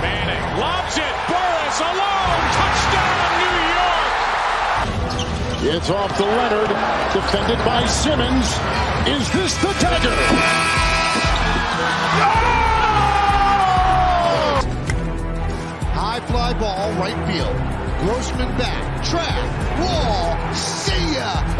Manning lobs it. Burress alone. Touchdown, New York. It's off to Leonard, defended by Simmons. Is this the dagger? High fly ball, right field. Grossman back, track, wall, see ya!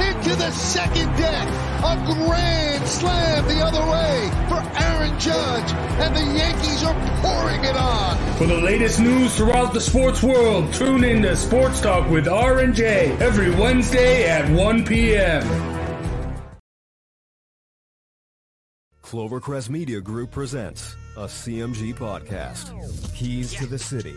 Into the second deck. A grand slam the other way for Aaron Judge, and the Yankees are pouring it on. For the latest news throughout the sports world, tune in to Sports Talk with R and J every Wednesday at 1 p.m. Clovercrest Media Group presents a CMG podcast. Keys to the City.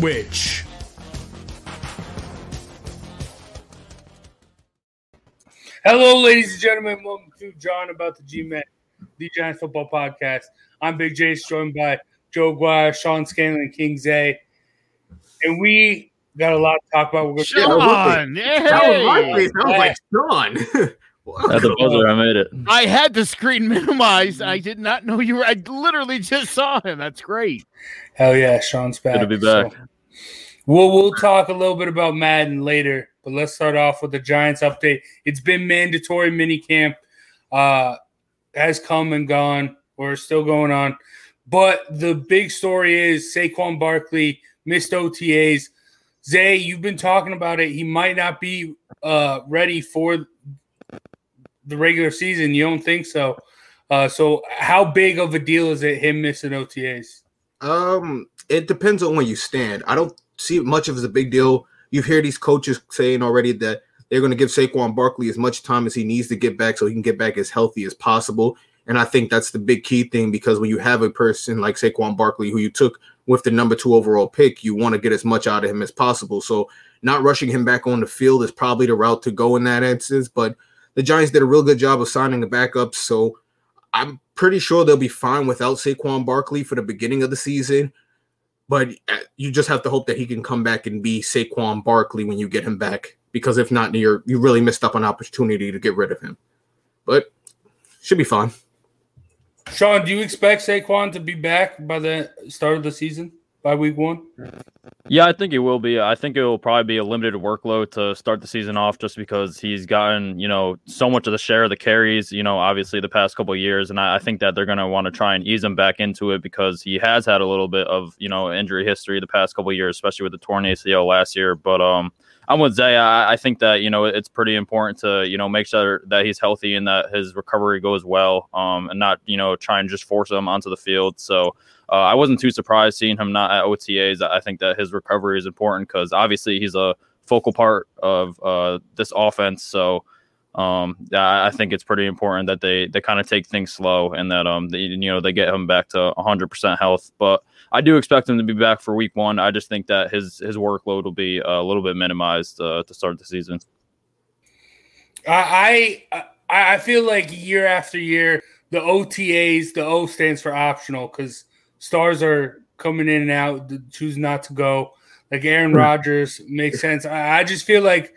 Twitch. Hello, ladies and gentlemen. Welcome to John About the G-Men, the Giants Football Podcast. I'm Big J, joined by Joe Aguirre, Sean Scanlon, and King Zay. And we got a lot to talk about. We're going Sean, That was my hey! face. I was like, Sean. At the buzzer, I made it. I had the screen minimized. I did not know you were. I literally just saw him. That's great. Hell yeah, Sean's back. Good to be back. So, we'll we'll talk a little bit about Madden later, but let's start off with the Giants update. It's been mandatory minicamp, uh, has come and gone, or still going on. But the big story is Saquon Barkley missed OTAs. Zay, you've been talking about it. He might not be uh, ready for the regular season. You don't think so? Uh, so, how big of a deal is it him missing OTAs? Um, it depends on where you stand. I don't see much of as a big deal. You hear these coaches saying already that they're going to give Saquon Barkley as much time as he needs to get back so he can get back as healthy as possible. And I think that's the big key thing because when you have a person like Saquon Barkley who you took with the number two overall pick, you want to get as much out of him as possible. So not rushing him back on the field is probably the route to go in that instance. But the Giants did a real good job of signing the backups. So I'm pretty sure they'll be fine without Saquon Barkley for the beginning of the season. But uh, you just have to hope that he can come back and be Saquon Barkley when you get him back. Because if not, you're you really missed up an opportunity to get rid of him. But should be fine. Sean, do you expect Saquon to be back by the start of the season, by week one? Yeah, I think it will be. I think it will probably be a limited workload to start the season off just because he's gotten, you know, so much of the share of the carries, you know, obviously the past couple years. And I, I think that they're going to want to try and ease him back into it because he has had a little bit of, you know, injury history the past couple years, especially with the torn ACL last year. But um, I'm with Zay. I, I think that, you know, it's pretty important to, you know, make sure that he's healthy and that his recovery goes well um, and not, you know, try and just force him onto the field. So, uh, I wasn't too surprised seeing him not at OTAs. I think that his recovery is important because obviously he's a focal part of uh, this offense. So um, I think it's pretty important that they they kind of take things slow and that um they, you know they get him back to 100% health. But I do expect him to be back for week one. I just think that his his workload will be a little bit minimized uh, to start the season. I, I I feel like year after year, the OTAs, the O stands for optional because stars are coming in and out, choose not to go. Like Aaron Rodgers makes sense. I, I just feel like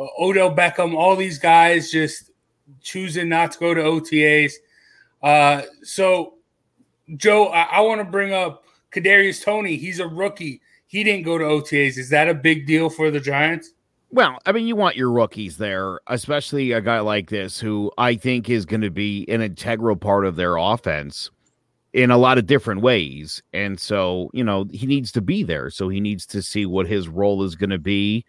uh, Odell Beckham, all these guys just choosing not to go to OTAs. Uh, so, Joe, I, I want to bring up Kadarius Toney. He's a rookie. He didn't go to OTAs. Is that a big deal for the Giants? Well, I mean, you want your rookies there, especially a guy like this who I think is going to be an integral part of their offense in a lot of different ways. And so, you know, he needs to be there. So he needs to see what his role is going to be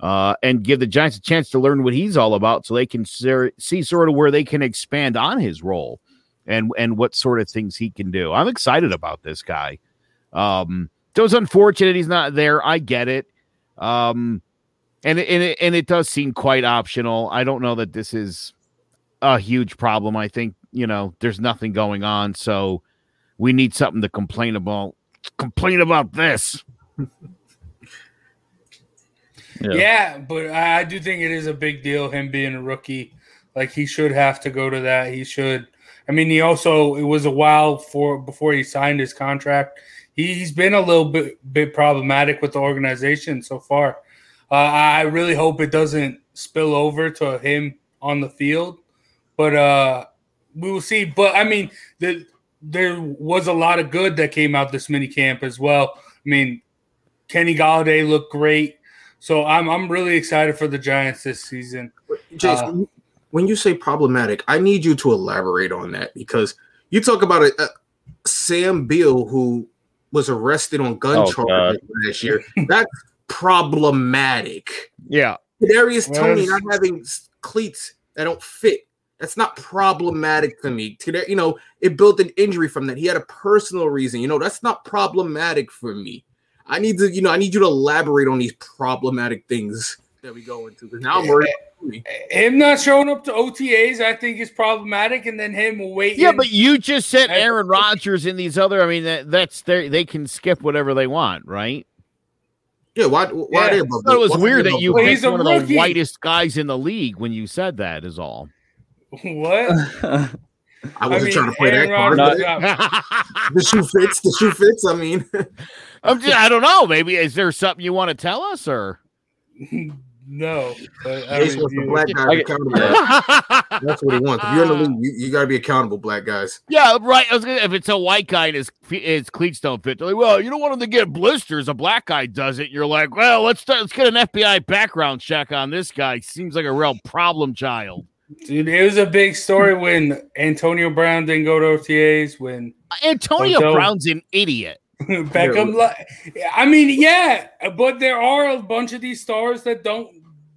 uh, and give the Giants a chance to learn what he's all about so they can ser- see sort of where they can expand on his role and and what sort of things he can do. I'm excited about this guy. Um, so it's unfortunate he's not there. I get it. Um, and and it, and it does seem quite optional. I don't know that this is a huge problem. I think you know there's nothing going on, so we need something to complain about. Complain about this. Yeah. yeah. but I do think it is a big deal him being a rookie. Like he should have to go to that. He should. I mean, he also it was a while for before he signed his contract. He, he's been a little bit bit problematic with the organization so far. Uh, I really hope it doesn't spill over to him on the field, but uh, we will see. But I mean, the, there was a lot of good that came out this mini camp as well. I mean, Kenny Golladay looked great. So I'm I'm really excited for the Giants this season. Jason, uh, when you say problematic, I need you to elaborate on that because you talk about a, a Sam Beal who was arrested on gun oh, charges last year. That's problematic. Yeah. Darius Toney not having cleats that don't fit. That's not problematic to me. Today, you know, it built an injury from that. He had a personal reason. You know, that's not problematic for me. I need to, you know, I need you to elaborate on these problematic things that we go into because now I'm worried. Eh, eh, Him not showing up to OTAs, I think, is problematic, and then him waiting. Yeah, but you just said Aaron Rodgers and these other. I mean, that, that's they they can skip whatever they want, right? Yeah, why? Why yeah. they it was weird that you picked one of the whitest guys in the league when you said that. Is all. What? I wasn't I mean, trying to play Aaron that card. the shoe fits. The shoe fits. I mean, I'm just, I don't know. Maybe is there something you want to tell us or? No, but I mean, wants the black guy accountable. That's what he wants. If you're in the league, you, you got to be accountable, black guys. Yeah, right. I was gonna, if it's a white guy and his his cleats don't fit, they're like, well, you don't want him to get blisters. A black guy does it. You're like, well, let's start, let's get an FBI background check on this guy. Seems like a real problem child. Dude, it was a big story when Antonio Brown didn't go to OTAs. When Antonio Odell, Brown's an idiot. Beckham, I mean, yeah, but there are a bunch of these stars that don't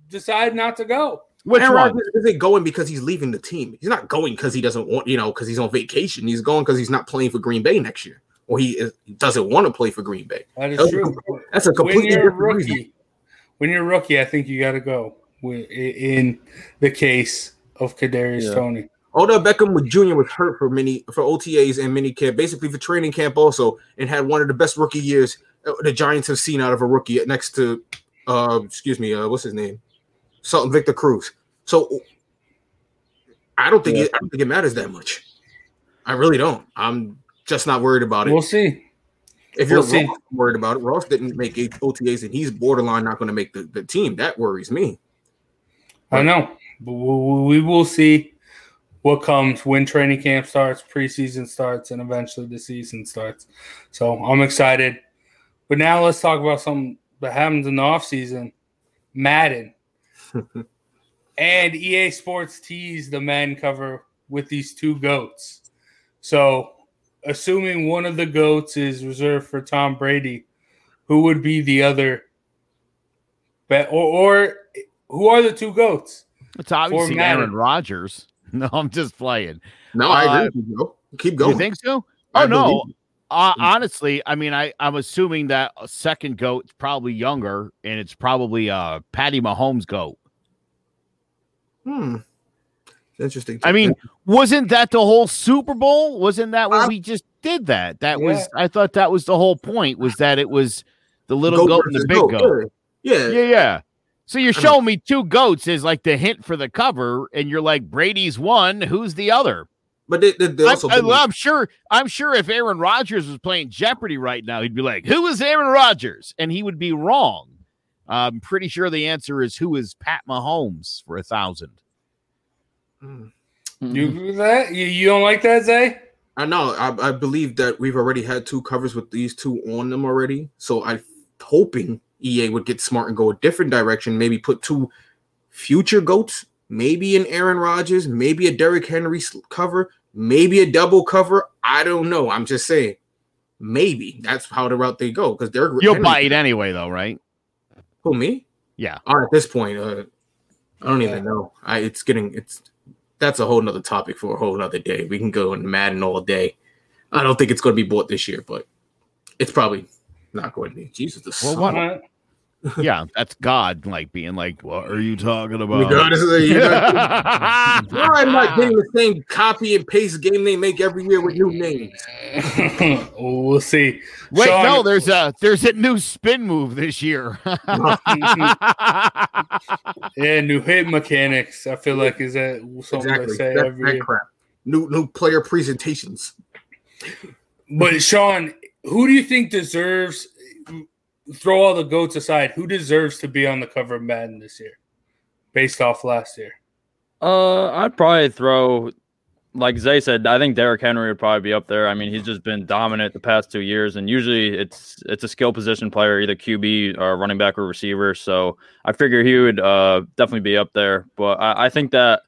decide not to go. Which Aaron Rodgers isn't going because he's leaving the team. He's not going because he doesn't want, you know, because he's on vacation. He's going because he's not playing for Green Bay next year, or he, is, doesn't want to play for Green Bay. That is that's true. A, that's a completely when you're different a rookie, reason. When you're a rookie, I think you got to go. In the case of Kadarius yeah. Toney. Odell Beckham Jr. was hurt for many for OTAs and mini camp, basically for training camp also, and had one of the best rookie years uh, the Giants have seen out of a rookie next to, uh, excuse me, uh, what's his name, Sultan Victor Cruz. So I don't think yeah. it, I don't think it matters that much. I really don't. I'm just not worried about it. We'll see. If you're we'll worried about it, Ross didn't make eight OTAs and he's borderline not going to make the, the team. That worries me. I know. We will see what comes when training camp starts, preseason starts, and eventually the season starts. So I'm excited. But now let's talk about something that happens in the offseason. Madden. and EA Sports teased the Madden cover with these two goats. So assuming one of the goats is reserved for Tom Brady, who would be the other? But or, or who are the two goats? It's obviously Aaron Rodgers. No, I'm just playing. No, I agree uh, with you, Keep going. You think so? Oh I no. Uh, honestly, I mean, I I'm assuming that a second goat is probably younger, and it's probably uh Patty Mahomes goat. Hmm. Interesting. I mean, wasn't that the whole Super Bowl? Wasn't that when we just did that? That yeah. was I thought that was the whole point was that it was the little goat, goat and the big goat. goat. Yeah. Yeah, yeah. So you're showing me two goats as like the hint for the cover, and you're like Brady's one. Who's the other? But they, they, they also I'm, I'm, sure. I'm sure if Aaron Rodgers was playing Jeopardy right now, he'd be like, "Who is Aaron Rodgers?" and he would be wrong. I'm pretty sure the answer is who is Pat Mahomes for a thousand. Mm. You agree with that? You, you don't like that, Zay? I know. I, I believe that we've already had two covers with these two on them already. So I'm hoping EA would get smart and go a different direction. Maybe put two future goats, maybe an Aaron Rodgers, maybe a Derrick Henry cover, maybe a double cover. I don't know. I'm just saying, maybe that's how the route they go because they're you'll buy it anyway, though, right? Who me? Yeah. Oh, at this point, uh, I don't even know. I it's getting it's that's a whole nother topic for a whole nother day. We can go in Madden all day. I don't think it's going to be bought this year, but it's probably not going to be. Jesus, the well, what? yeah, that's God like being like, what are you talking about? God is a, you're not, I'm not getting the same copy and paste game they make every year with new names. we'll see. Wait, Sean, no, there's a there's a new spin move this year. yeah, new hit mechanics. I feel like is that something exactly. they say that, every that year. Crap. New new player presentations. But Sean, who do you think deserves throw all the goats aside, who deserves to be on the cover of Madden this year, based off last year? Uh, I'd probably throw, like Zay said, I think Derrick Henry would probably be up there. I mean, he's just been dominant the past two years, and usually it's it's a skill position player, either QB or running back or receiver. So I figure he would uh, definitely be up there. But I, I think that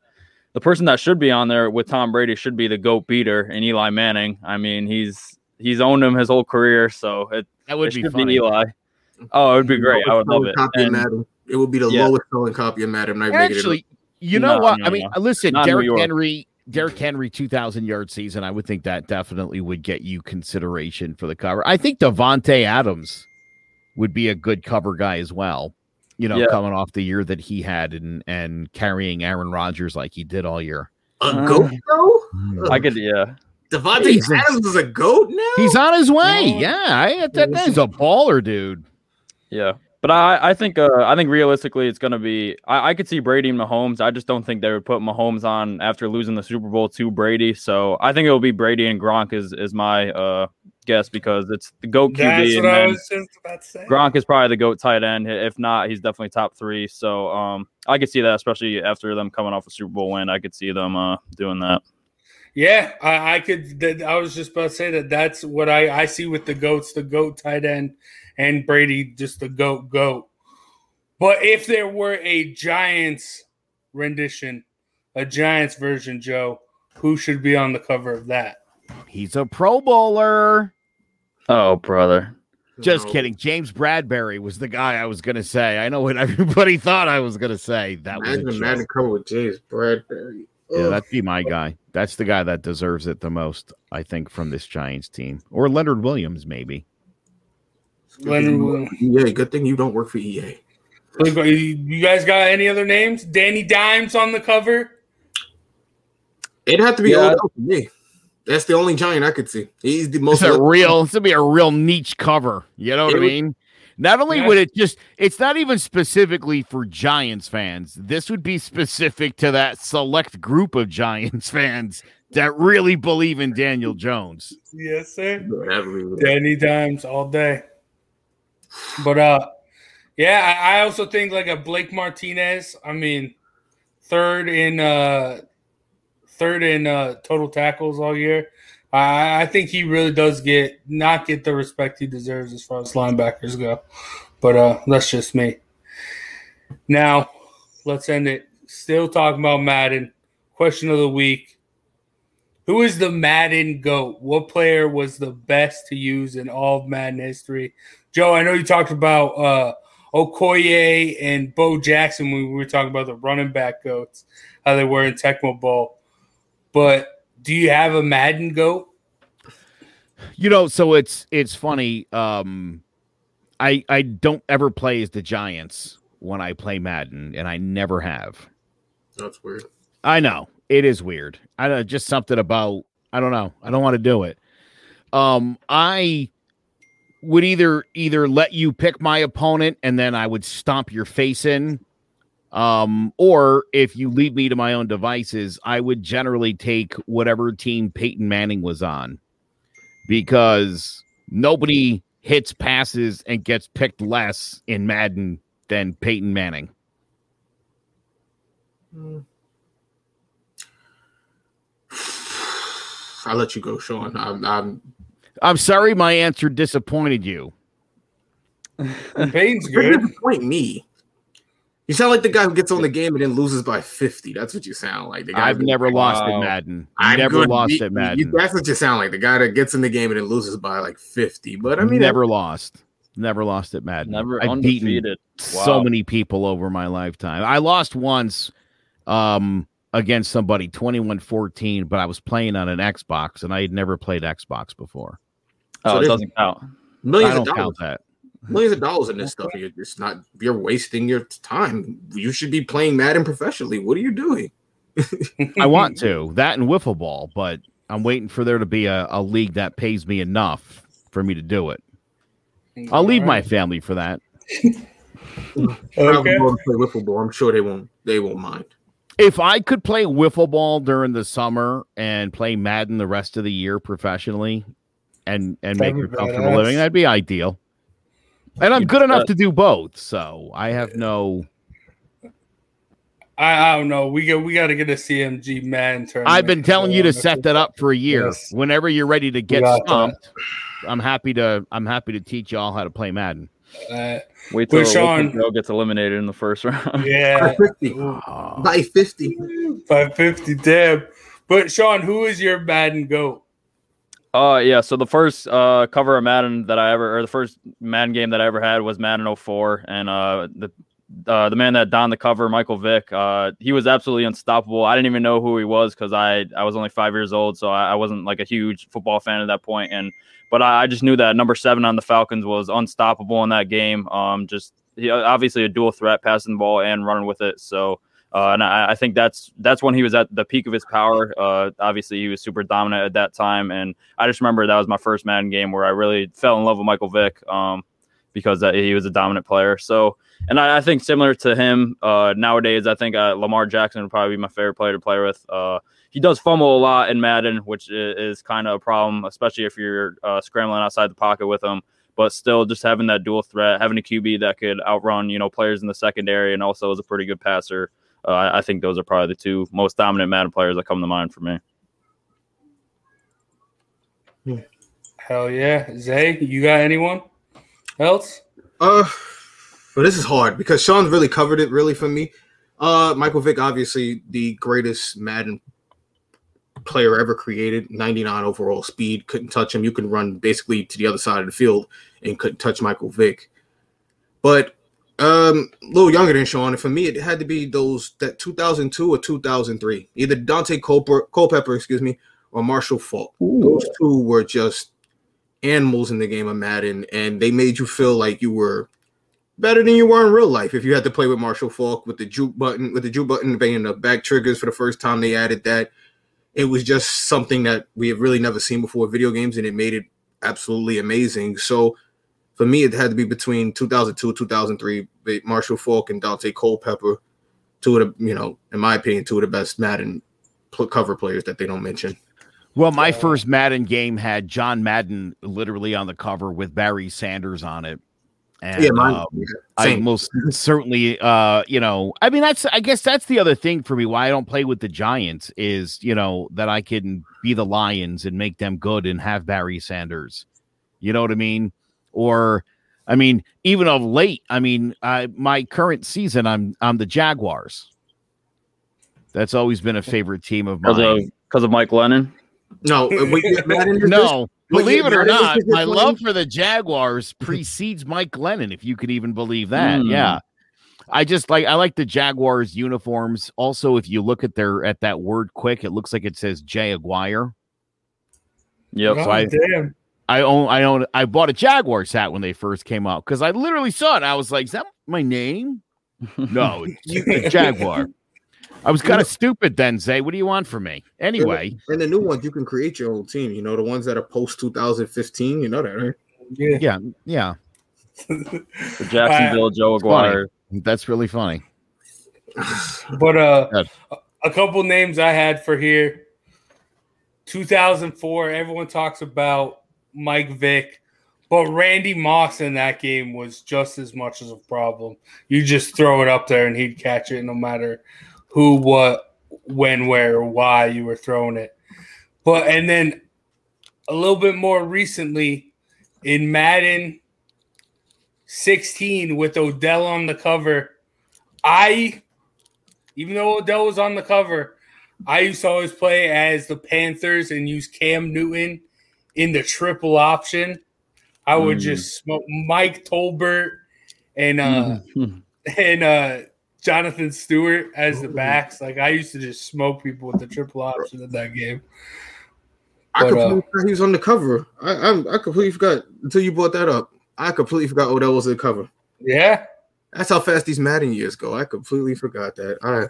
the person that should be on there with Tom Brady should be the goat beater and Eli Manning. I mean, he's he's owned him his whole career, so it that would it be funny. Eli. Oh, it would be great. I would love it. Copy and, Madden. It would be the yeah. lowest selling copy of Madden. Actually, you know no, what? No, I mean, no. listen, Derrick Henry, Derrick Henry, two thousand yard season. I would think that definitely would get you consideration for the cover. I think Davante Adams would be a good cover guy as well. You know, yeah. coming off the year that he had and and carrying Aaron Rodgers like he did all year. A uh, goat though? I could, yeah. Davante Adams is a goat now. He's on his way. Yeah, I, that guy's a baller, dude. Yeah, but I, I think, uh, I think realistically, it's going to be. I, I could see Brady and Mahomes. I just don't think they would put Mahomes on after losing the Super Bowl to Brady. So I think it will be Brady and Gronk is is my uh, guess because it's the goat QB. That's and Gronk is probably the goat tight end. If not, he's definitely top three. So um, I could see that, especially after them coming off a Super Bowl win. I could see them uh, doing that. Yeah, I, I could. I was just about to say that that's what I, I see with the goats, the goat tight end and Brady just the goat goat. But if there were a Giants rendition, a Giants version, Joe, who should be on the cover of that? He's a Pro Bowler. Oh, brother. Just no. kidding. James Bradberry was the guy I was going to say. I know what everybody thought I was going to say. That Imagine was imagine cover with James Bradberry. Yeah, that'd be my guy. That's the guy that deserves it the most, I think, from this Giants team. Or Leonard Williams, maybe. Leonard EA. Good thing you don't work for EA. You guys got any other names? Danny Dimes on the cover. It'd have to be yeah. old for me. That's the only giant I could see. He's the most it's a real. This would be a real niche cover. You know what it I mean? Would, not only yeah. would it just, it's not even specifically for Giants fans. This would be specific to that select group of Giants fans that really believe in Daniel Jones. Yes, sir. Danny Dimes all day. But uh, yeah, I also think like a Blake Martinez. I mean, third in uh, third in uh, total tackles all year. I, I think he really does get not get the respect he deserves as far as linebackers go. But uh, that's just me. Now, let's end it. Still talking about Madden. Question of the week. Who is the Madden GOAT? What player was the best to use in all of Madden history? Joe, I know you talked about uh, Okoye and Bo Jackson when we were talking about the running back goats, how they were in Tecmo Bowl. But do you have a Madden goat? You know, so it's it's funny. Um, I I don't ever play as the Giants when I play Madden, and I never have. That's weird. I know it is weird. I know just something about I don't know. I don't want to do it. Um, I would either either let you pick my opponent and then I would stomp your face in. Um, or if you leave me to my own devices, I would generally take whatever team Peyton Manning was on because nobody hits passes and gets picked less in Madden than Peyton Manning. I'll let you go, Sean. I'm, I'm I'm sorry my answer disappointed you. Payne's You're good. disappoint me. You sound like the guy who gets on the game and then loses by 50. That's what you sound like. The guy I've who- never lost at Madden. I'm never good. lost You- at you- Madden. that's what you sound like. The guy that gets in the game and then loses by like 50. But I mean, never lost. Never lost at Madden. Never I've beaten undefeated. so many people over my lifetime. I lost once um against somebody 21-14, but I was playing on an Xbox and I had never played Xbox before. Oh, So it doesn't count. millions I of don't dollars. count that. Millions of dollars in this stuff. You're just not. You're wasting your time. You should be playing Madden professionally. What are you doing? I want to that and wiffle ball, but I'm waiting for there to be a, a league that pays me enough for me to do it. I'll leave my family for that. Travel ball and play wiffle ball. I'm sure they won't. They won't mind. If I could play wiffle ball during the summer and play Madden the rest of the year professionally and and make That'd a comfortable living, that'd be ideal. And I'm good enough to do both, so I have no. I, I don't know. We got we got to get a CMG man turn. I've been telling you to set that up for a year. Yes. Whenever you're ready to get got that. stumped, I'm happy to. I'm happy to teach y'all how to play Madden. Uh, Wait till, But Sean- gets eliminated in the first round. yeah, 50. By 50. five fifty. Damn. But Sean, who is your Madden goat? Uh yeah, so the first uh cover of Madden that I ever or the first Madden game that I ever had was Madden 04 and uh the uh, the man that donned the cover, Michael Vick, uh, he was absolutely unstoppable. I didn't even know who he was because I I was only five years old, so I, I wasn't like a huge football fan at that point. And but I, I just knew that number seven on the Falcons was unstoppable in that game. Um, just he, obviously a dual threat, passing the ball and running with it. So uh, and I, I think that's that's when he was at the peak of his power. Uh, obviously, he was super dominant at that time, and I just remember that was my first Madden game where I really fell in love with Michael Vick um, because that, he was a dominant player. So, and I, I think similar to him uh, nowadays, I think uh, Lamar Jackson would probably be my favorite player to play with. Uh, he does fumble a lot in Madden, which is, is kind of a problem, especially if you're uh, scrambling outside the pocket with him. But still, just having that dual threat, having a QB that could outrun you know players in the secondary, and also is a pretty good passer. Uh, I I think those are probably the two most dominant Madden players that come to mind for me. Hell yeah, Zay. You got anyone else? Uh, but this is hard because Sean's really covered it really for me. Uh, Michael Vick, obviously the greatest Madden player ever created. 99 overall speed, couldn't touch him. You can run basically to the other side of the field and couldn't touch Michael Vick. But um, a little younger than Sean, and for me, it had to be those that 2002 or 2003, either Daunte Culper, Culpepper, excuse me, or Marshall Faulk. Those two were just animals in the game of Madden, and they made you feel like you were better than you were in real life. If you had to play with Marshall Faulk with the juke button, with the juke button being the back triggers for the first time they added that, it was just something that we have really never seen before in video games, and it made it absolutely amazing. So for me, it had to be between 2002 2003, Marshall Faulk and Daunte Culpepper, two of the, you know, in my opinion, two of the best Madden cover players that they don't mention. Well, my first Madden game had John Madden literally on the cover with Barry Sanders on it. And Yeah, mine- um, yeah, I same. most certainly, uh, you know, I mean, that's, I guess that's the other thing for me why I don't play with the Giants is, you know, that I can be the Lions and make them good and have Barry Sanders. You know what I mean? Or, I mean, even of late, I mean, I, my current season, I'm, I'm the Jaguars. That's always been a favorite team of Because of mine. because of Mike Glennon. No, uh, what year Madden is No, believe it or not, my love for the Jaguars precedes Mike Glennon, if you could even believe that. Hmm. Yeah. I just like I like the Jaguars uniforms. Also, if you look at their at that word quick, it looks like it says Jaguar. Yep. So I, damn. I own I own I bought a Jaguars hat when they first came out because I literally saw it. And I was like, is that my name? No, it's a Jaguar. I was kind of stupid then, Zay. What do you want from me? Anyway, and the new ones you can create your own team. You know the ones that are post 2015. You know that, right? Yeah, yeah, yeah. The Jacksonville Joe It's. Aguirre. That's really funny. But uh, Good. a- a couple names I had for here. 2004. Everyone talks about Mike Vick, but Randy Moss in that game was just as much as a problem. You just throw it up there and he'd catch it, no matter who, what, when, where, why you were throwing it. But and then a little bit more recently in Madden 16 with Odell on the cover. I, even though Odell was on the cover, I used to always play as the Panthers and use Cam Newton in the triple option. I would mm. just smoke Mike Tolbert and uh mm. and uh Jonathan Stewart as the backs. Like I used to just smoke people with the triple option in that game. I but, completely uh, forgot he was on the cover. I, I, I completely forgot until you brought that up. I completely forgot Odell was on the cover. Yeah, that's how fast these Madden years go. I completely forgot that. All right,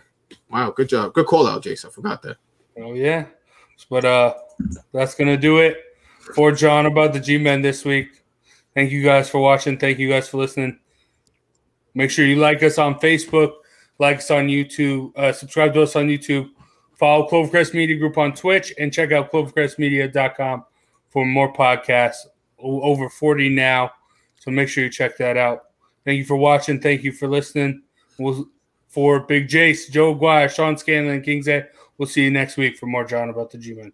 wow, good job, good call out, Jason. I forgot that. Oh yeah, but uh, that's gonna do it for John about the G Men this week. Thank you guys for watching. Thank you guys for listening. Make sure you like us on Facebook, like us on YouTube, uh, subscribe to us on YouTube, follow Clovercrest Media Group on Twitch, and check out clovercrestmedia.com for more podcasts. Over 40 now. So make sure you check that out. Thank you for watching. Thank you for listening. We'll, for Big Jace, Joe Aguirre, Sean Scanlon, King's Head, we'll see you next week for more John about the G Men.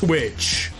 Twitch.